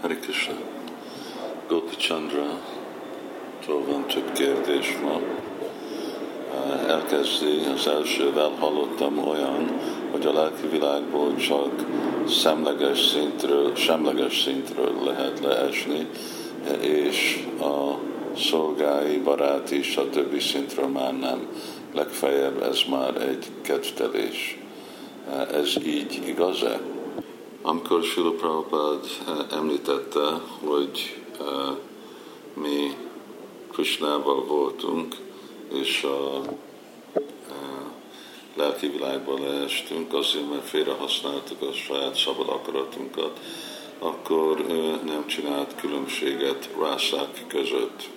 Hari Krishna. Gopi Chandra, van több kérdés ma. Elkezdi, az elsővel hallottam olyan, hogy a lelki világból csak szemleges szintről, semleges szintről lehet leesni, és a szolgái, baráti, stb. szintről már nem. Legfeljebb ez már egy kedvtelés. Ez így igaz-e? Amikor Sula Prabhupád eh, említette, hogy uh, mi Krishnával voltunk, és a uh, lelki világba leestünk, azért, mert félre a saját szabad akaratunkat, akkor nem csinált különbséget rászák között.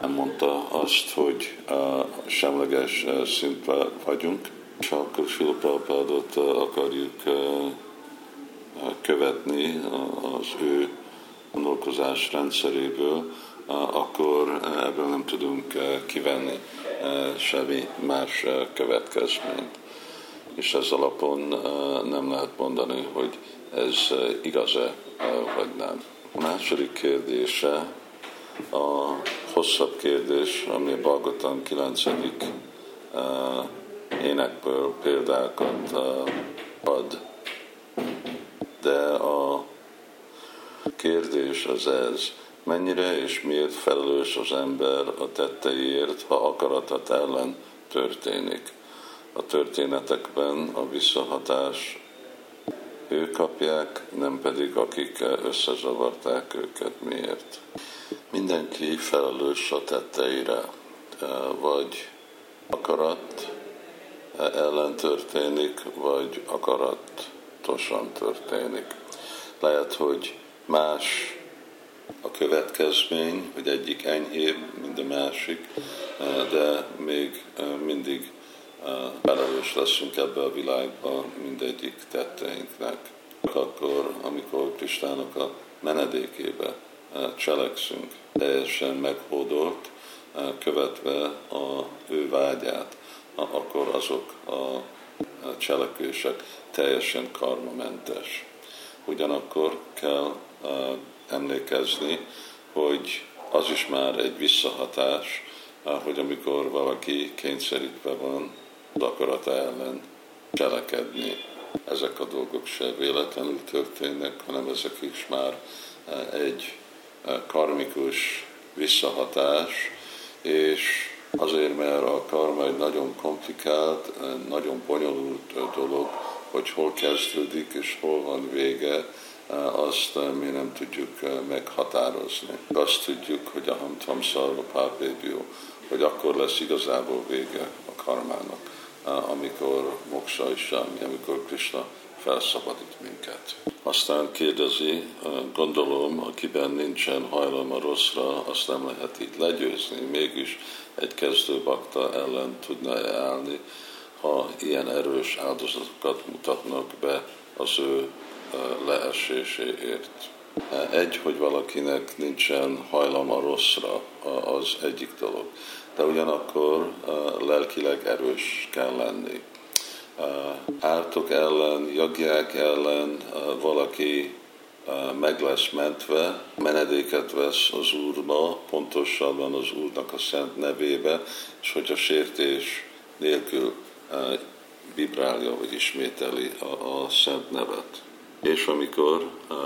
Nem mondta azt, hogy semleges szintben vagyunk, csak Sula Prabhupádot akarjuk követni az ő gondolkozás rendszeréből, akkor ebből nem tudunk kivenni semmi más következményt. És ez alapon nem lehet mondani, hogy ez igaz-e vagy nem. A második kérdése a hosszabb kérdés, ami a Balgotan 9. énekből példákat ad de a kérdés az ez, mennyire és miért felelős az ember a tetteiért, ha akaratat ellen történik. A történetekben a visszahatás ők kapják, nem pedig akik összezavarták őket. Miért? Mindenki felelős a tetteire, vagy akarat ellen történik, vagy akarat tudatosan történik. Lehet, hogy más a következmény, hogy egyik enyhébb, mint a másik, de még mindig felelős leszünk ebbe a világba mindegyik tetteinknek. Akkor, amikor Kristának a menedékébe cselekszünk, teljesen meghódolt, követve a ő vágyát, akkor azok a cselekvések teljesen karmamentes. Ugyanakkor kell uh, emlékezni, hogy az is már egy visszahatás, uh, hogy amikor valaki kényszerítve van akarata ellen cselekedni, ezek a dolgok se véletlenül történnek, hanem ezek is már egy karmikus visszahatás, azért, mert a karma egy nagyon komplikált, nagyon bonyolult dolog, hogy hol kezdődik és hol van vége, azt mi nem tudjuk meghatározni. Azt tudjuk, hogy a hamtam szarva hogy akkor lesz igazából vége a karmának, amikor moksa is semmi, amikor Krishna felszabadít minket. Aztán kérdezi, gondolom, akiben nincsen hajlam a rosszra, azt nem lehet így legyőzni, mégis egy kezdő bakta ellen tudna -e állni, ha ilyen erős áldozatokat mutatnak be az ő leeséséért. Egy, hogy valakinek nincsen hajlama rosszra, az egyik dolog. De ugyanakkor lelkileg erős kell lenni. Ártok ellen, jagják ellen valaki meg lesz mentve, menedéket vesz az Úrba, pontosabban az Úrnak a szent nevébe, és hogy a sértés nélkül vibrálja, vagy ismételi a, a szent nevet. És amikor uh,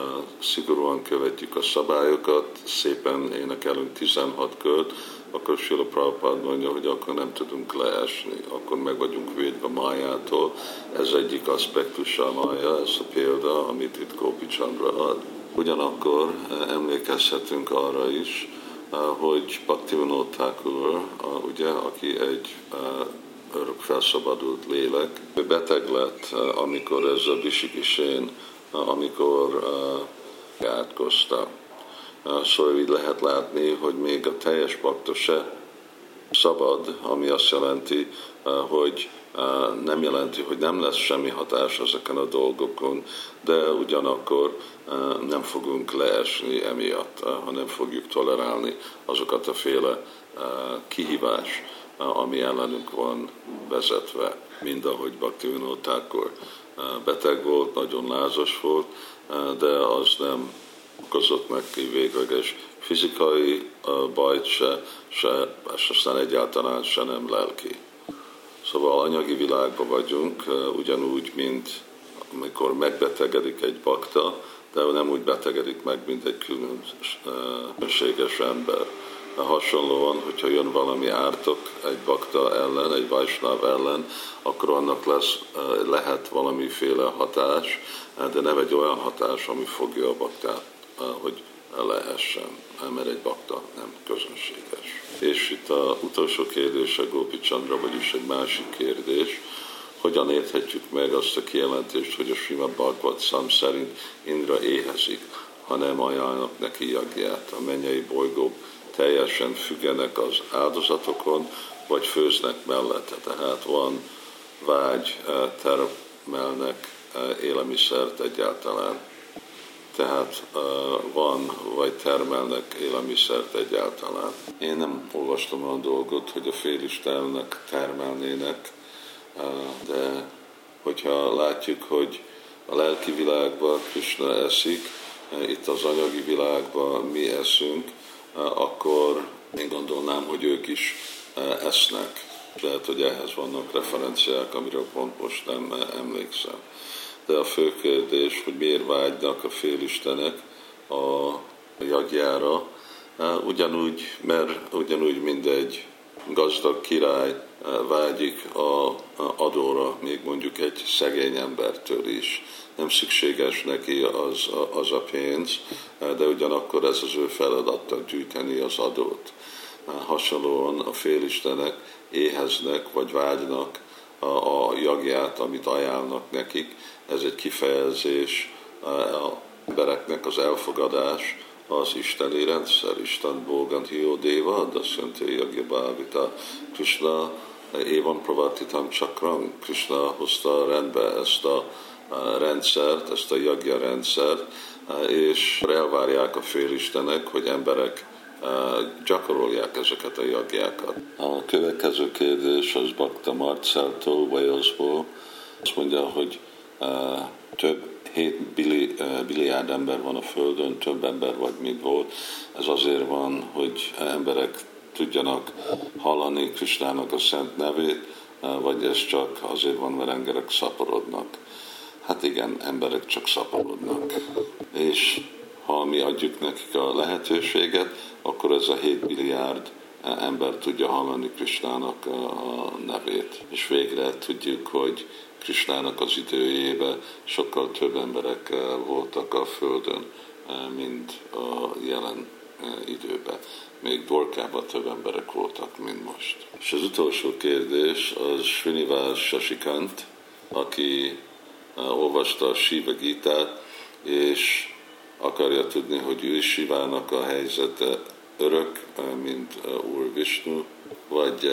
szigorúan követjük a szabályokat, szépen énekelünk 16 kört, akkor Sila Prabhupád mondja, hogy akkor nem tudunk leesni, akkor meg vagyunk védve májától. Ez egyik aspektusa a mája, ez a példa, amit itt Gopi Chandra ad. Ugyanakkor emlékezhetünk arra is, hogy Bhaktivinoda Thakur, ugye, aki egy örök felszabadult lélek. Ő beteg lett, amikor ez a Bisikisén, amikor átkozta. Szóval így lehet látni, hogy még a teljes bakta se szabad, ami azt jelenti, hogy nem jelenti, hogy nem lesz semmi hatás ezeken a dolgokon, de ugyanakkor nem fogunk leesni emiatt, hanem fogjuk tolerálni azokat a féle kihívás, ami ellenünk van vezetve, mind ahogy Bhaktivinoda beteg volt, nagyon lázas volt, de az nem okozott neki végleges fizikai bajt se, se, és aztán egyáltalán se nem lelki. Szóval anyagi világban vagyunk, ugyanúgy, mint amikor megbetegedik egy bakta, de nem úgy betegedik meg, mint egy különbséges ember. Hasonlóan, hogyha jön valami ártok egy bakta ellen, egy vajsnáv ellen, akkor annak lesz, lehet valamiféle hatás, de nem egy olyan hatás, ami fogja a baktát, hogy lehessen, mert egy bakta nem közönséges. És itt a utolsó kérdése Gópi Chandra, vagyis egy másik kérdés, hogyan érthetjük meg azt a kijelentést, hogy a Sima Bhagavad Szam szerint Indra éhezik, ha nem ajánlnak neki jagját. A mennyei bolygók teljesen függenek az áldozatokon, vagy főznek mellette. Tehát van vágy, eh, termelnek eh, élelmiszert egyáltalán. Tehát van, vagy termelnek élelmiszert egyáltalán. Én nem olvastam a dolgot, hogy a félistennek termelnének de hogyha látjuk, hogy a lelki világban Krishna eszik, itt az anyagi világban mi eszünk, akkor én gondolnám, hogy ők is esznek. Lehet, hogy ehhez vannak referenciák, amiről pont most nem emlékszem. De a fő kérdés, hogy miért vágynak a félistenek a jagjára, ugyanúgy, mert ugyanúgy mindegy gazdag király vágyik a adóra, még mondjuk egy szegény embertől is. Nem szükséges neki az, az a pénz, de ugyanakkor ez az ő feladata gyűjteni az adót. Hasonlóan a félistenek éheznek vagy vágynak a, a jagját, amit ajánlnak nekik. Ez egy kifejezés a embereknek az elfogadás, az isteni rendszer, Isten Bogan Hiyo Deva, Dasyante Yagya Bhavita, Krishna Évan Pravatitam Csakram, Krishna hozta rendbe ezt a rendszert, ezt a jagja rendszert, és elvárják a félistenek, hogy emberek gyakorolják ezeket a jagjákat. A következő kérdés az Bakta Marceltól, Walesból. Azt mondja, hogy több 7 billi, ember van a Földön, több ember vagy mint volt. Ez azért van, hogy emberek tudjanak hallani Kristának a szent nevét, vagy ez csak azért van, mert emberek szaporodnak. Hát igen, emberek csak szaporodnak. És ha mi adjuk nekik a lehetőséget, akkor ez a 7 milliárd ember tudja hallani Kristának a nevét. És végre tudjuk, hogy Kristának az időjében sokkal több emberek voltak a Földön, mint a jelen időben még Dorkában több emberek voltak, mint most. És az utolsó kérdés az Srinivas Sasikant, aki olvasta a Shiva Gitát, és akarja tudni, hogy ő Sivának a helyzete örök, uh, mint uh, Úr Vishnu, vagy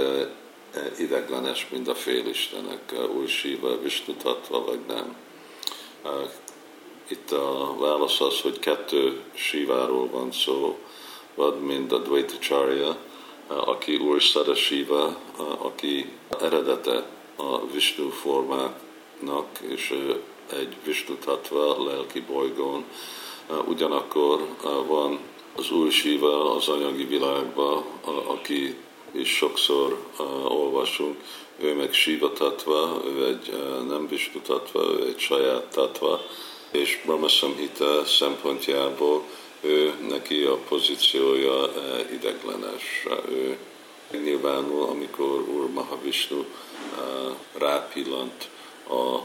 ideglenes, mint a félistenek, Úr Siva, Vishnu Tatva, vagy nem. Itt a válasz az, hogy kettő Siváról van szó, vad, mint a Dvaitacharya, aki Úr Sadashiva, aki eredete a Vishnu formáknak, és egy Vishnu Tattva lelki bolygón. Ugyanakkor van az Úr Shiva az anyagi világban, aki is sokszor olvasunk, ő meg Shiva Tattva, ő egy nem Vishnu Tattva, ő egy saját Tattva, és Brahma Samhita szempontjából ő neki a pozíciója ideglenes. Ő nyilvánul, amikor Úr Mahavishnu rápillant a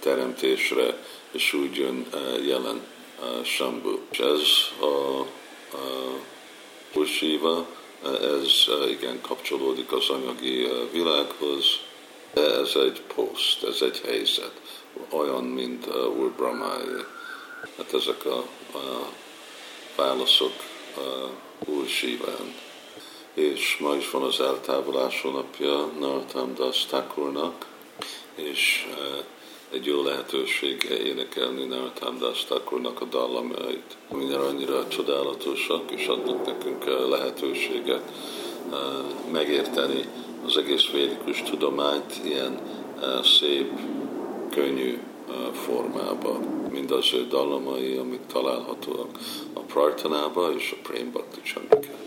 teremtésre, és úgy jön eh, jelen Shambhu. És ez a, a Shiva, ez igen kapcsolódik az anyagi világhoz, de ez egy poszt, ez egy helyzet, olyan, mint Úr Brahmáé. Hát ezek a, a válaszok Úr Síván. És ma is van az eltávolásó napja Nartam Das Thakurnak, és egy jó lehetőség énekelni Nartam Das a dallamait, amire annyira csodálatosak, és adnak nekünk lehetőséget e, megérteni az egész védikus tudományt ilyen e, szép, könnyű formába, mind az ő dallamai, amik találhatóak a Prartanába és a Prém Bhakti Chandrikában.